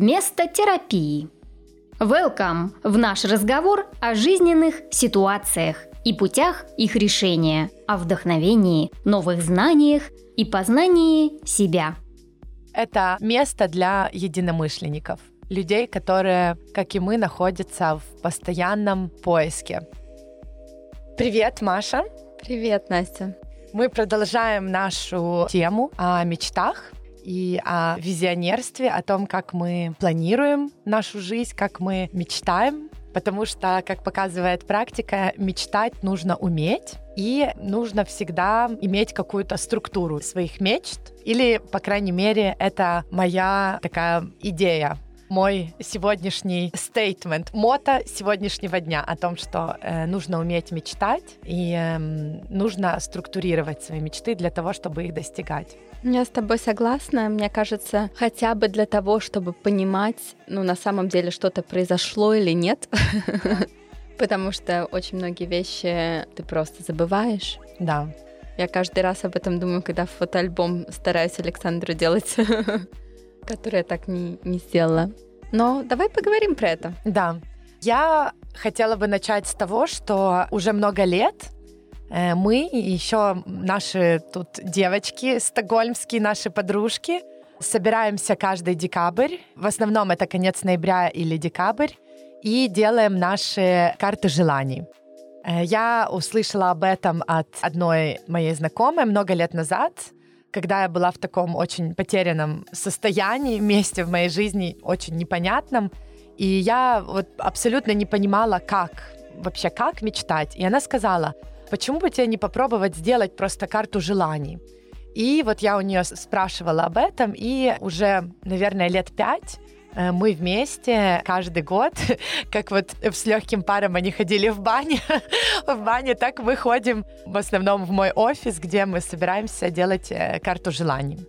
вместо терапии. Welcome в наш разговор о жизненных ситуациях и путях их решения, о вдохновении, новых знаниях и познании себя. Это место для единомышленников, людей, которые, как и мы, находятся в постоянном поиске. Привет, Маша. Привет, Настя. Мы продолжаем нашу тему о мечтах и о визионерстве, о том, как мы планируем нашу жизнь, как мы мечтаем, потому что, как показывает практика, мечтать нужно уметь, и нужно всегда иметь какую-то структуру своих мечт, или, по крайней мере, это моя такая идея мой сегодняшний стейтмент, мото сегодняшнего дня о том, что э, нужно уметь мечтать и э, нужно структурировать свои мечты для того, чтобы их достигать. Я с тобой согласна. Мне кажется, хотя бы для того, чтобы понимать, ну, на самом деле что-то произошло или нет. Потому что очень многие вещи ты просто забываешь. Да. Я каждый раз об этом думаю, когда фотоальбом стараюсь Александру делать. которую я так не, не сделала. Но давай поговорим про это. Да. Я хотела бы начать с того, что уже много лет мы и еще наши тут девочки стокгольмские, наши подружки, собираемся каждый декабрь. В основном это конец ноября или декабрь. И делаем наши карты желаний. Э, я услышала об этом от одной моей знакомой много лет назад когда я была в таком очень потерянном состоянии, месте в моей жизни, очень непонятном, и я вот абсолютно не понимала, как, вообще как мечтать. И она сказала, почему бы тебе не попробовать сделать просто карту желаний? И вот я у нее спрашивала об этом, и уже, наверное, лет пять Э, мы вместе каждый год, как вот с легким паром они ходили в баню, в бане, так мы ходим в основном в мой офис, где мы собираемся делать э, карту желаний.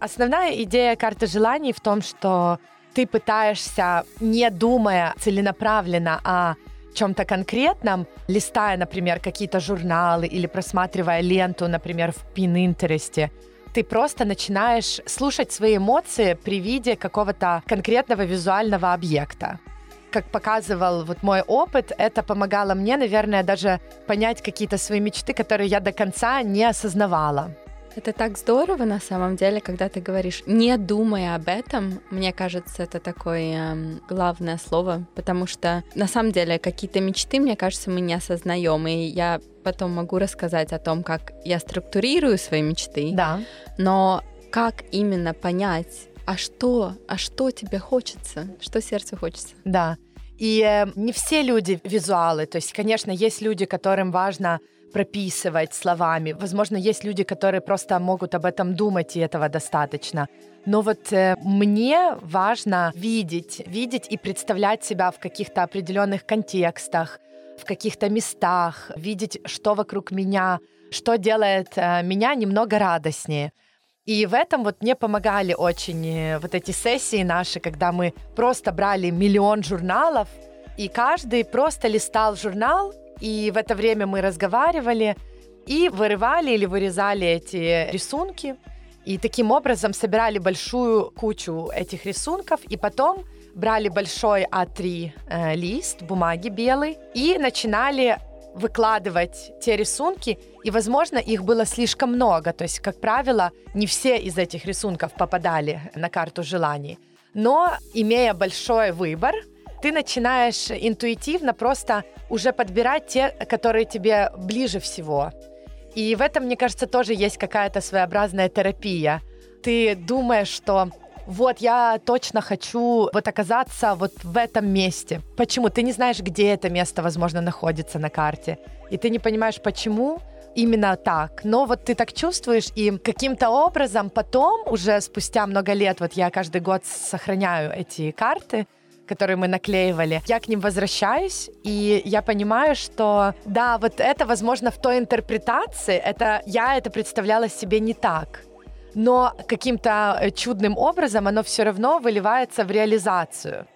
Основная идея карты желаний в том, что ты пытаешься, не думая целенаправленно о чем-то конкретном, листая, например, какие-то журналы или просматривая ленту, например, в Pinterest, ты просто начинаешь слушать свои эмоции при виде какого-то конкретного визуального объекта. Как показывал вот мой опыт, это помогало мне, наверное, даже понять какие-то свои мечты, которые я до конца не осознавала. Это так здорово на самом деле, когда ты говоришь, не думая об этом, мне кажется, это такое э, главное слово, потому что на самом деле какие-то мечты, мне кажется, мы не осознаем, и я потом могу рассказать о том, как я структурирую свои мечты. Да. Но как именно понять, а что, а что тебе хочется, что сердцу хочется? Да. И э, не все люди визуалы. То есть, конечно, есть люди, которым важно прописывать словами. Возможно, есть люди, которые просто могут об этом думать, и этого достаточно. Но вот э, мне важно видеть, видеть и представлять себя в каких-то определенных контекстах, в каких-то местах, видеть, что вокруг меня, что делает э, меня немного радостнее. И в этом вот мне помогали очень э, вот эти сессии наши, когда мы просто брали миллион журналов, и каждый просто листал журнал и в это время мы разговаривали и вырывали или вырезали эти рисунки. И таким образом собирали большую кучу этих рисунков, и потом брали большой А3 э, лист бумаги белый и начинали выкладывать те рисунки, и, возможно, их было слишком много. То есть, как правило, не все из этих рисунков попадали на карту желаний. Но, имея большой выбор, ты начинаешь интуитивно просто уже подбирать те, которые тебе ближе всего. И в этом, мне кажется, тоже есть какая-то своеобразная терапия. Ты думаешь, что вот я точно хочу вот оказаться вот в этом месте. Почему? Ты не знаешь, где это место, возможно, находится на карте. И ты не понимаешь, почему именно так. Но вот ты так чувствуешь, и каким-то образом потом, уже спустя много лет, вот я каждый год сохраняю эти карты, которые мы наклеивали, я к ним возвращаюсь, и я понимаю, что да, вот это, возможно, в той интерпретации, это я это представляла себе не так. Но каким-то э, чудным образом оно все равно выливается в реализацию.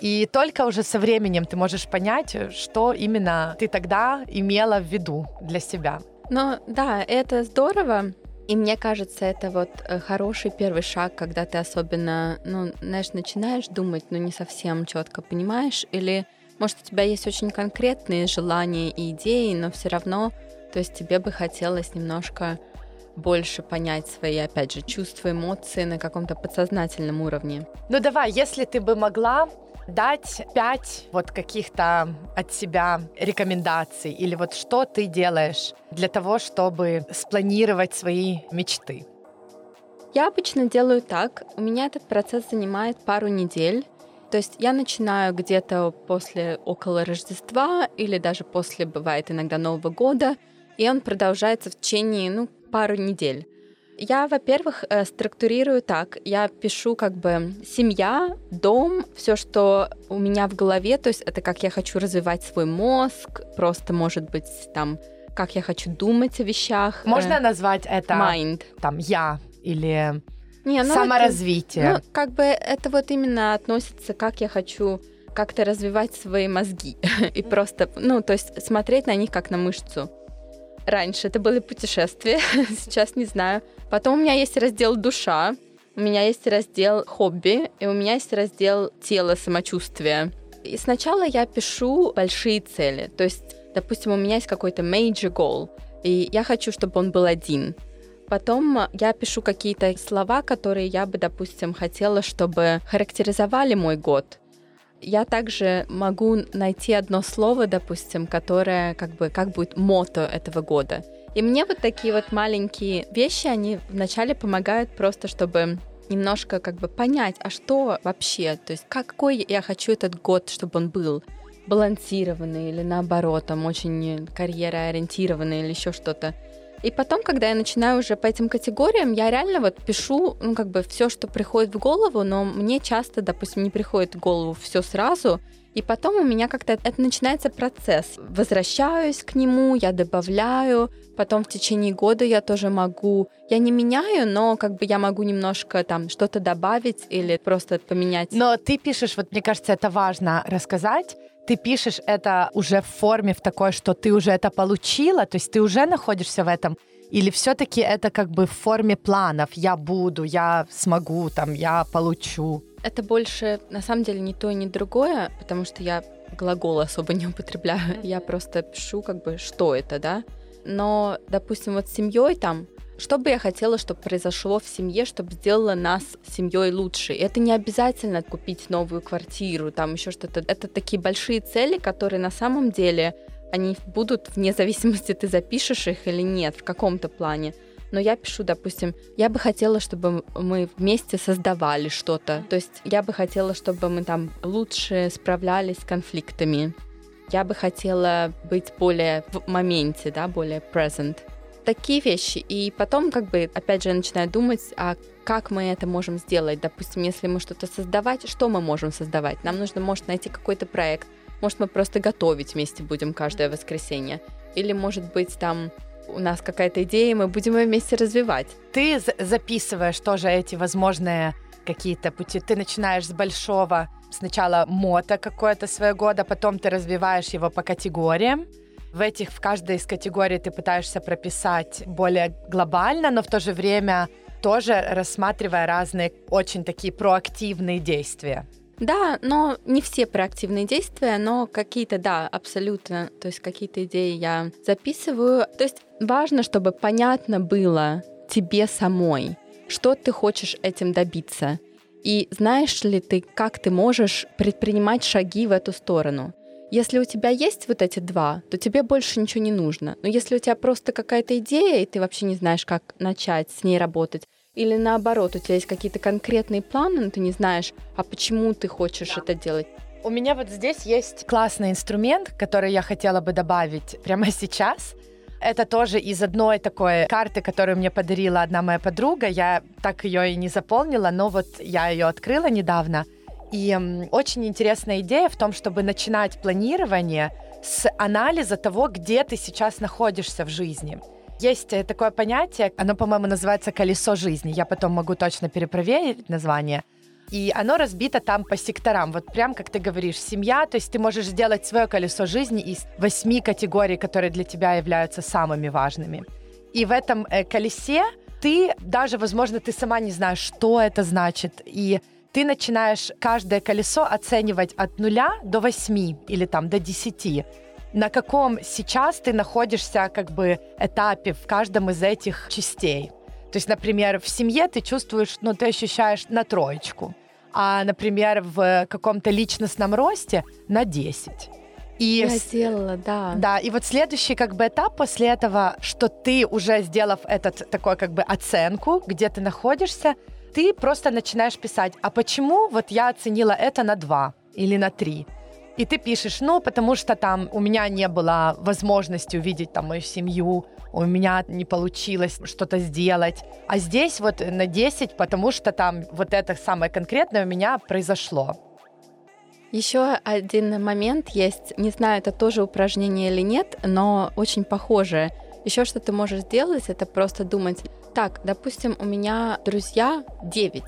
И только уже со временем ты можешь понять, что именно ты тогда имела в виду для себя. Ну да, это здорово, И мне кажется, это вот э, хороший первый шаг, когда ты особенно, ну, знаешь, начинаешь думать, но не совсем четко понимаешь, или может у тебя есть очень конкретные желания и идеи, но все равно, то есть тебе бы хотелось немножко больше понять свои, опять же, чувства, эмоции на каком-то подсознательном уровне. Ну давай, если ты бы могла дать пять вот каких-то от себя рекомендаций или вот что ты делаешь для того, чтобы спланировать свои мечты? Я обычно делаю так. У меня этот процесс занимает пару недель. То есть я начинаю где-то после около Рождества или даже после, бывает, иногда Нового года, и он продолжается в течение, ну, пару недель. Я, во-первых, э, структурирую так. Я пишу как бы семья, дом, все, что у меня в голове, то есть это как я хочу развивать свой мозг, просто, может быть, там, как я хочу думать о вещах. Можно э, назвать это mind. там я или Не, ну саморазвитие? Это, ну, как бы это вот именно относится, как я хочу как-то развивать свои мозги и просто, ну, то есть смотреть на них как на мышцу. Раньше это были путешествия, сейчас не знаю. Потом у меня есть раздел душа, у меня есть раздел хобби, и у меня есть раздел тело, самочувствие. И сначала я пишу большие цели. То есть, допустим, у меня есть какой-то major goal, и я хочу, чтобы он был один. Потом я пишу какие-то слова, которые я бы, допустим, хотела, чтобы характеризовали мой год я также могу найти одно слово, допустим, которое как бы как будет мото этого года. И мне вот такие вот маленькие вещи, они вначале помогают просто, чтобы немножко как бы понять, а что вообще, то есть какой я хочу этот год, чтобы он был балансированный или наоборот, там очень карьероориентированный или еще что-то. И потом, когда я начинаю уже по этим категориям, я реально вот пишу, ну, как бы все, что приходит в голову, но мне часто, допустим, не приходит в голову все сразу, и потом у меня как-то это начинается процесс. Возвращаюсь к нему, я добавляю, потом в течение года я тоже могу, я не меняю, но как бы я могу немножко там что-то добавить или просто поменять. Но ты пишешь, вот мне кажется, это важно рассказать, ты пишешь это уже в форме в такой, что ты уже это получила, то есть ты уже находишься в этом, или все-таки это как бы в форме планов, я буду, я смогу, там, я получу? Это больше, на самом деле, не то и не другое, потому что я глагол особо не употребляю, я просто пишу как бы, что это, да. Но, допустим, вот с семьей там что бы я хотела, чтобы произошло в семье, чтобы сделало нас семьей лучше? Это не обязательно купить новую квартиру, там еще что-то. Это такие большие цели, которые на самом деле они будут вне зависимости, ты запишешь их или нет в каком-то плане. Но я пишу, допустим, я бы хотела, чтобы мы вместе создавали что-то. То есть я бы хотела, чтобы мы там лучше справлялись с конфликтами. Я бы хотела быть более в моменте, да, более present такие вещи. И потом, как бы, опять же, я начинаю думать, а как мы это можем сделать? Допустим, если мы что-то создавать, что мы можем создавать? Нам нужно, может, найти какой-то проект. Может, мы просто готовить вместе будем каждое воскресенье. Или, может быть, там у нас какая-то идея, и мы будем ее вместе развивать. Ты записываешь тоже эти возможные какие-то пути. Ты начинаешь с большого, сначала мото какое-то свое года, потом ты развиваешь его по категориям, в этих, в каждой из категорий ты пытаешься прописать более глобально, но в то же время тоже рассматривая разные очень такие проактивные действия. Да, но не все проактивные действия, но какие-то, да, абсолютно. То есть какие-то идеи я записываю. То есть важно, чтобы понятно было тебе самой, что ты хочешь этим добиться. И знаешь ли ты, как ты можешь предпринимать шаги в эту сторону? Если у тебя есть вот эти два, то тебе больше ничего не нужно. Но если у тебя просто какая-то идея, и ты вообще не знаешь, как начать с ней работать, или наоборот, у тебя есть какие-то конкретные планы, но ты не знаешь, а почему ты хочешь да. это делать. У меня вот здесь есть классный инструмент, который я хотела бы добавить прямо сейчас. Это тоже из одной такой карты, которую мне подарила одна моя подруга. Я так ее и не заполнила, но вот я ее открыла недавно. И очень интересная идея в том, чтобы начинать планирование с анализа того, где ты сейчас находишься в жизни. Есть э, такое понятие, оно, по-моему, называется колесо жизни. Я потом могу точно перепроверить название. И оно разбито там по секторам. Вот прям, как ты говоришь, семья, то есть ты можешь сделать свое колесо жизни из восьми категорий, которые для тебя являются самыми важными. И в этом э, колесе ты даже, возможно, ты сама не знаешь, что это значит. И ты начинаешь каждое колесо оценивать от нуля до восьми или там до десяти. На каком сейчас ты находишься как бы этапе в каждом из этих частей. То есть, например, в семье ты чувствуешь, ну, ты ощущаешь на троечку, а, например, в каком-то личностном росте на 10. И я сделала, да. Да, и вот следующий как бы этап после этого, что ты уже сделав этот такой как бы оценку, где ты находишься, ты просто начинаешь писать, а почему вот я оценила это на 2 или на 3? И ты пишешь, ну, потому что там у меня не было возможности увидеть там мою семью, у меня не получилось что-то сделать. А здесь вот на 10, потому что там вот это самое конкретное у меня произошло. Еще один момент есть, не знаю, это тоже упражнение или нет, но очень похожее. Еще что ты можешь сделать, это просто думать, так, допустим, у меня друзья 9.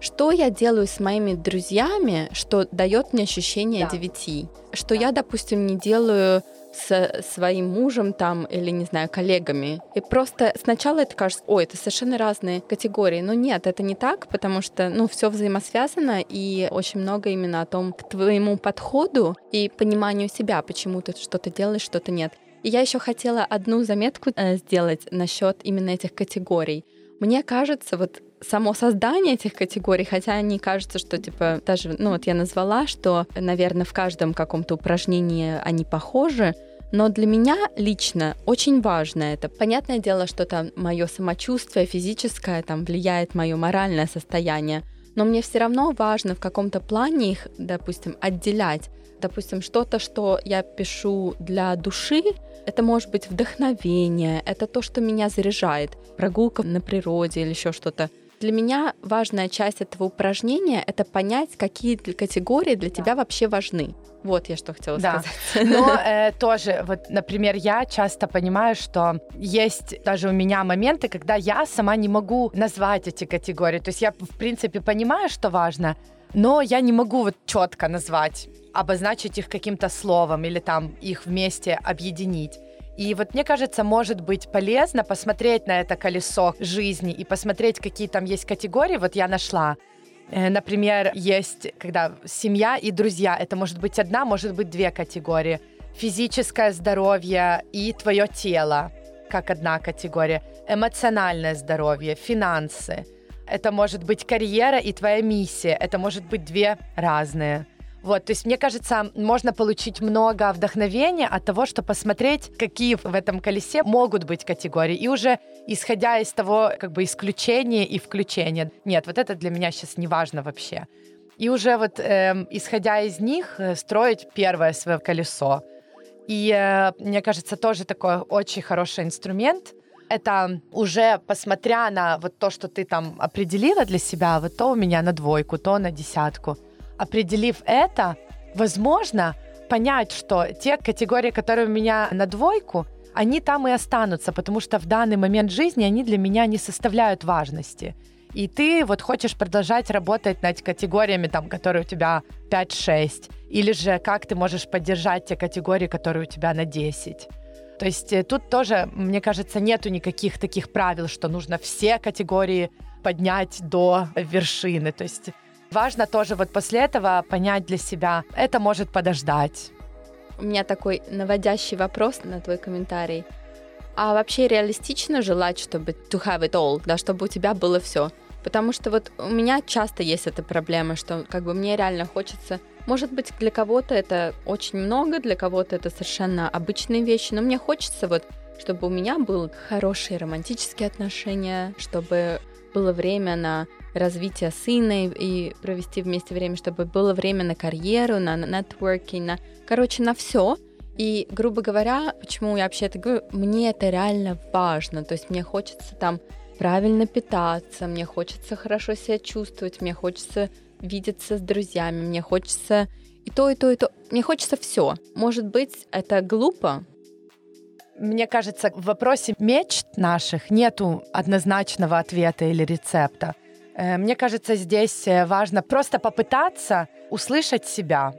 Что я делаю с моими друзьями, что дает мне ощущение да. 9? Что да. я, допустим, не делаю с своим мужем там или, не знаю, коллегами. И просто сначала это кажется, ой, это совершенно разные категории. Но нет, это не так, потому что, ну, все взаимосвязано, и очень много именно о том, к твоему подходу и пониманию себя, почему ты что-то делаешь, что-то нет. И я еще хотела одну заметку э, сделать насчет именно этих категорий. Мне кажется, вот само создание этих категорий, хотя они кажется, что типа даже, ну вот я назвала, что, наверное, в каждом каком-то упражнении они похожи, но для меня лично очень важно это. Понятное дело, что там мое самочувствие физическое там влияет мое моральное состояние, но мне все равно важно в каком-то плане их, допустим, отделять. Допустим, что-то, что я пишу для души, это может быть вдохновение, это то, что меня заряжает, прогулка на природе или еще что-то. Для меня важная часть этого упражнения — это понять, какие категории для тебя вообще важны. Вот я что хотела да. сказать. Но э, тоже, вот, например, я часто понимаю, что есть даже у меня моменты, когда я сама не могу назвать эти категории. То есть я, в принципе, понимаю, что важно, но я не могу вот четко назвать, обозначить их каким-то словом или там их вместе объединить. И вот мне кажется, может быть полезно посмотреть на это колесо жизни и посмотреть, какие там есть категории. Вот я нашла. Э, например, есть, когда семья и друзья, это может быть одна, может быть две категории. Физическое здоровье и твое тело, как одна категория. Эмоциональное здоровье, финансы. Это может быть карьера и твоя миссия. Это может быть две разные. Вот, то есть, мне кажется, можно получить много вдохновения от того, что посмотреть, какие в этом колесе могут быть категории, и уже исходя из того, как бы исключения и включения. Нет, вот это для меня сейчас не важно вообще. И уже вот э, исходя из них э, строить первое свое колесо. И э, мне кажется, тоже такой очень хороший инструмент. Это уже посмотря на вот то, что ты там определила для себя, вот то у меня на двойку, то на десятку определив это, возможно, понять, что те категории, которые у меня на двойку, они там и останутся, потому что в данный момент жизни они для меня не составляют важности. И ты вот хочешь продолжать работать над категориями, там, которые у тебя 5-6, или же как ты можешь поддержать те категории, которые у тебя на 10. То есть э, тут тоже, мне кажется, нету никаких таких правил, что нужно все категории поднять до вершины. То есть Важно тоже вот после этого понять для себя, это может подождать. У меня такой наводящий вопрос на твой комментарий. А вообще реалистично желать, чтобы to have it all, да, чтобы у тебя было все? Потому что вот у меня часто есть эта проблема, что как бы мне реально хочется может быть, для кого-то это очень много, для кого-то это совершенно обычные вещи, но мне хочется вот, чтобы у меня были хорошие романтические отношения, чтобы было время на развитие сына и провести вместе время, чтобы было время на карьеру, на нетворкинг, на, короче, на все. И, грубо говоря, почему я вообще это говорю, мне это реально важно. То есть мне хочется там правильно питаться, мне хочется хорошо себя чувствовать, мне хочется видеться с друзьями, мне хочется и то, и то, и то. Мне хочется все. Может быть, это глупо, мне кажется, в вопросе мечт наших нету однозначного ответа или рецепта. Э, мне кажется, здесь э, важно просто попытаться услышать себя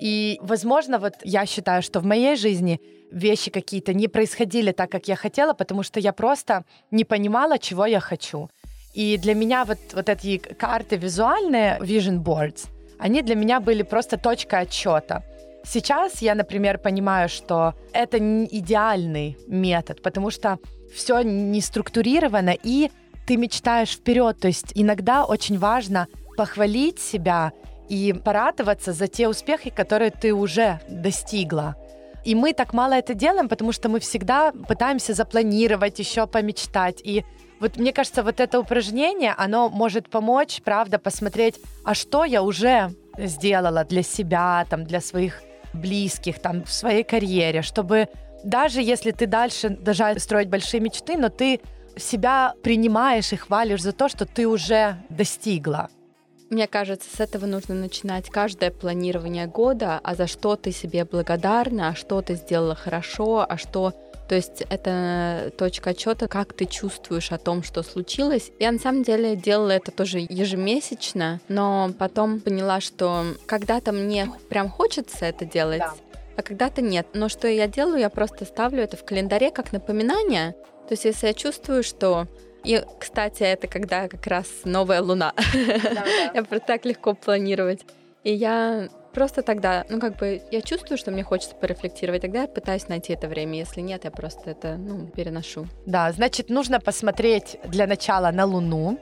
И, возможно, вот я считаю, что в моей жизни вещи какие-то не происходили так, как я хотела, потому что я просто не понимала, чего я хочу. И для меня вот, вот эти карты визуальные, vision boards, они для меня были просто точка отчета. Сейчас я, например, понимаю, что это не идеальный метод, потому что все не структурировано, и ты мечтаешь вперед. То есть иногда очень важно похвалить себя и порадоваться за те успехи, которые ты уже достигла. И мы так мало это делаем, потому что мы всегда пытаемся запланировать, еще помечтать. И вот мне кажется, вот это упражнение, оно может помочь, правда, посмотреть, а что я уже сделала для себя, там, для своих близких, там, в своей карьере, чтобы даже если ты дальше даже строить большие мечты, но ты себя принимаешь и хвалишь за то, что ты уже достигла. Мне кажется, с этого нужно начинать каждое планирование года, а за что ты себе благодарна, а что ты сделала хорошо, а что... То есть это точка отчета, как ты чувствуешь о том, что случилось. Я на самом деле делала это тоже ежемесячно, но потом поняла, что когда-то мне прям хочется это делать, да. а когда-то нет. Но что я делаю, я просто ставлю это в календаре как напоминание. То есть если я чувствую, что и, кстати, это когда как раз новая луна. Я просто так легко планировать. И я просто тогда, ну, как бы, я чувствую, что мне хочется порефлектировать, тогда я пытаюсь найти это время. Если нет, я просто это, ну, переношу. Да, значит, нужно посмотреть для начала на Луну,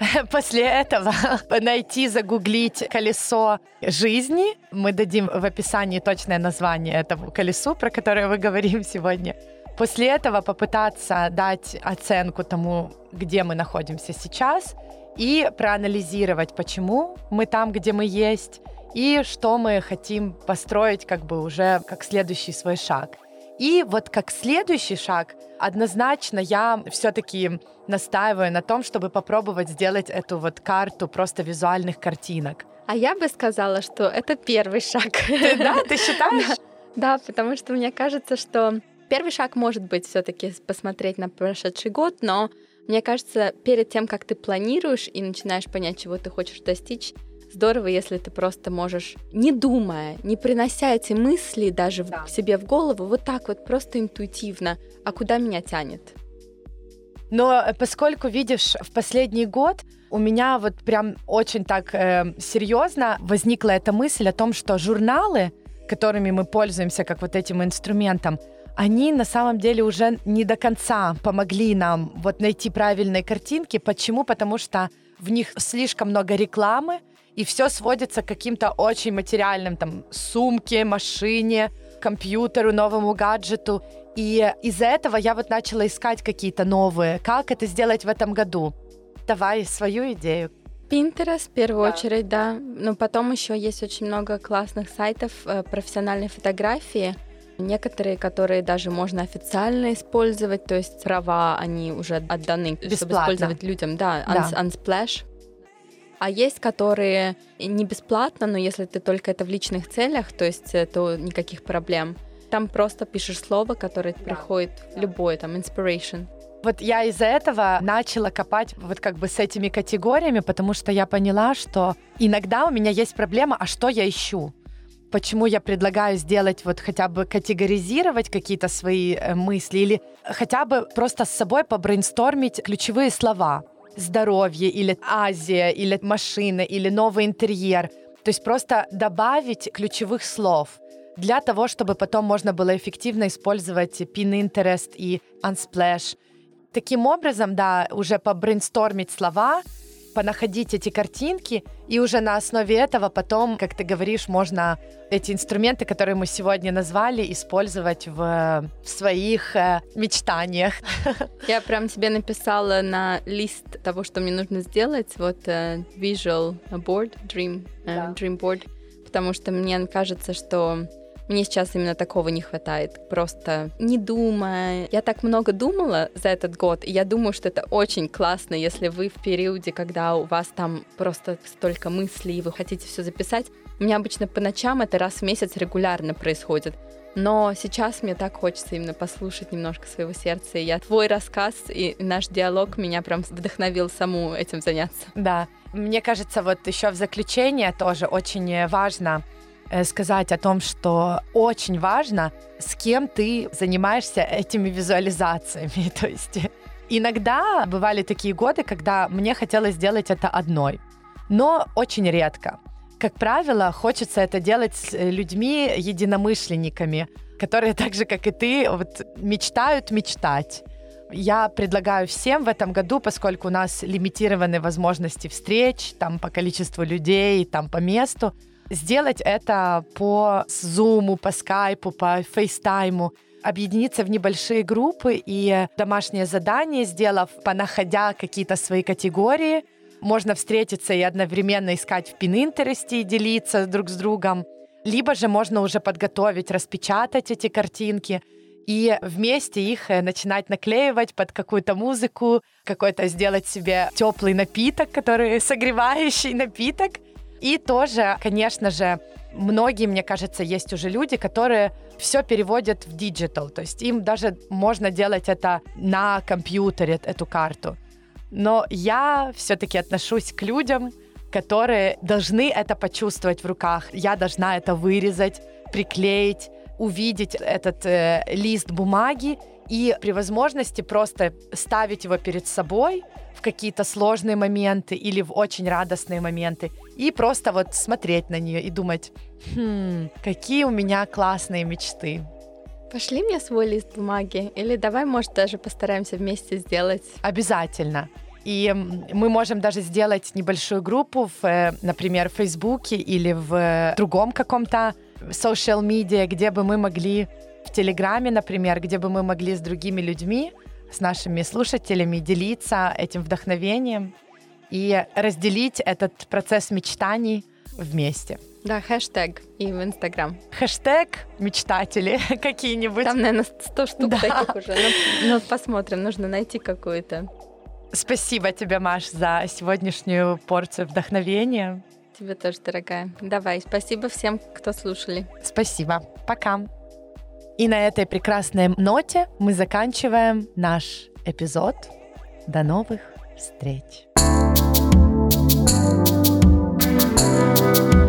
После этого найти, загуглить колесо жизни. Мы дадим в описании точное название этому колесу, про которое мы говорим сегодня. После этого попытаться дать оценку тому, где мы находимся сейчас, и проанализировать, почему мы там, где мы есть, и что мы хотим построить как бы уже как следующий свой шаг. И вот как следующий шаг, однозначно я все-таки настаиваю на том, чтобы попробовать сделать эту вот карту просто визуальных картинок. А я бы сказала, что это первый шаг. Да, ты считаешь? Да, потому что мне кажется, что Первый шаг может быть все-таки посмотреть на прошедший год, но мне кажется, перед тем, как ты планируешь и начинаешь понять, чего ты хочешь достичь, здорово, если ты просто можешь, не думая, не принося эти мысли даже да. в себе в голову, вот так вот просто интуитивно, а куда меня тянет. Но э, поскольку, видишь, в последний год у меня вот прям очень так э, серьезно возникла эта мысль о том, что журналы, которыми мы пользуемся как вот этим инструментом, они на самом деле уже не до конца помогли нам вот найти правильные картинки. Почему? Потому что в них слишком много рекламы, и все сводится к каким-то очень материальным, там, сумке, машине, компьютеру, новому гаджету. И из-за этого я вот начала искать какие-то новые. Как это сделать в этом году? Давай свою идею. Pinterest в первую да. очередь, да. Но потом еще есть очень много классных сайтов э, профессиональной фотографии, Некоторые, которые даже можно официально использовать, то есть права, они уже отданы, Бесплатно. чтобы использовать людям. Да, да. Unsplash. А есть, которые не бесплатно, но если ты только это в личных целях, то есть э, то никаких проблем. Там просто пишешь слово, которое да. приходит любое, там, inspiration. Вот я из-за этого начала копать вот как бы с этими категориями, потому что я поняла, что иногда у меня есть проблема, а что я ищу? Почему я предлагаю сделать вот хотя бы категоризировать какие-то свои э, мысли или хотя бы просто с собой побрейнстормить ключевые слова. Здоровье или Азия, или машина, или новый интерьер. То есть просто добавить ключевых слов для того, чтобы потом можно было эффективно использовать Pinterest и Unsplash. Таким образом, да, уже побрейнстормить слова, понаходить эти картинки, и уже на основе этого потом, как ты говоришь, можно эти инструменты, которые мы сегодня назвали, использовать в, в своих э, мечтаниях. Я прям тебе написала на лист того, что мне нужно сделать, вот э, visual board, dream, э, да. dream board, потому что мне кажется, что мне сейчас именно такого не хватает. Просто не думая. Я так много думала за этот год, и я думаю, что это очень классно, если вы в периоде, когда у вас там просто столько мыслей, и вы хотите все записать. У меня обычно по ночам это раз в месяц регулярно происходит. Но сейчас мне так хочется именно послушать немножко своего сердца. И я твой рассказ и наш диалог меня прям вдохновил саму этим заняться. Да. Мне кажется, вот еще в заключение тоже очень важно сказать о том, что очень важно, с кем ты занимаешься этими визуализациями. То есть иногда бывали такие годы, когда мне хотелось сделать это одной, но очень редко. Как правило, хочется это делать с э, людьми, единомышленниками, которые так же, как и ты, вот, мечтают мечтать. Я предлагаю всем в этом году, поскольку у нас лимитированы возможности встреч, там по количеству людей, там по месту, сделать это по Zoom, по Skype, по FaceTime, объединиться в небольшие группы и домашнее задание, сделав, понаходя какие-то свои категории, можно встретиться и одновременно искать в Пинтересте и делиться друг с другом. Либо же можно уже подготовить, распечатать эти картинки — и вместе их э, начинать наклеивать под какую-то музыку, какой-то сделать себе теплый напиток, который согревающий напиток. И тоже, конечно же, многие, мне кажется, есть уже люди, которые все переводят в digital, то есть им даже можно делать это на компьютере, эту карту. Но я все-таки отношусь к людям, которые должны это почувствовать в руках. Я должна это вырезать, приклеить, увидеть этот э, лист бумаги и при возможности просто ставить его перед собой в какие-то сложные моменты или в очень радостные моменты и просто вот смотреть на нее и думать, хм, какие у меня классные мечты. Пошли мне свой лист бумаги или давай, может, даже постараемся вместе сделать. Обязательно. И мы можем даже сделать небольшую группу, в, э, например, в Фейсбуке или в э, другом каком-то social media, где бы мы могли в Телеграме, например, где бы мы могли с другими людьми, с нашими слушателями делиться этим вдохновением и разделить этот процесс мечтаний вместе. Да, хэштег и в Инстаграм. Хэштег мечтатели какие-нибудь. Там, наверное, 100 штук да. таких уже. Ну, ну, посмотрим, нужно найти какую-то. Спасибо тебе, Маш, за сегодняшнюю порцию вдохновения. Тебе тоже, дорогая. Давай, спасибо всем, кто слушали. Спасибо. Пока. И на этой прекрасной ноте мы заканчиваем наш эпизод. До новых встреч! thank you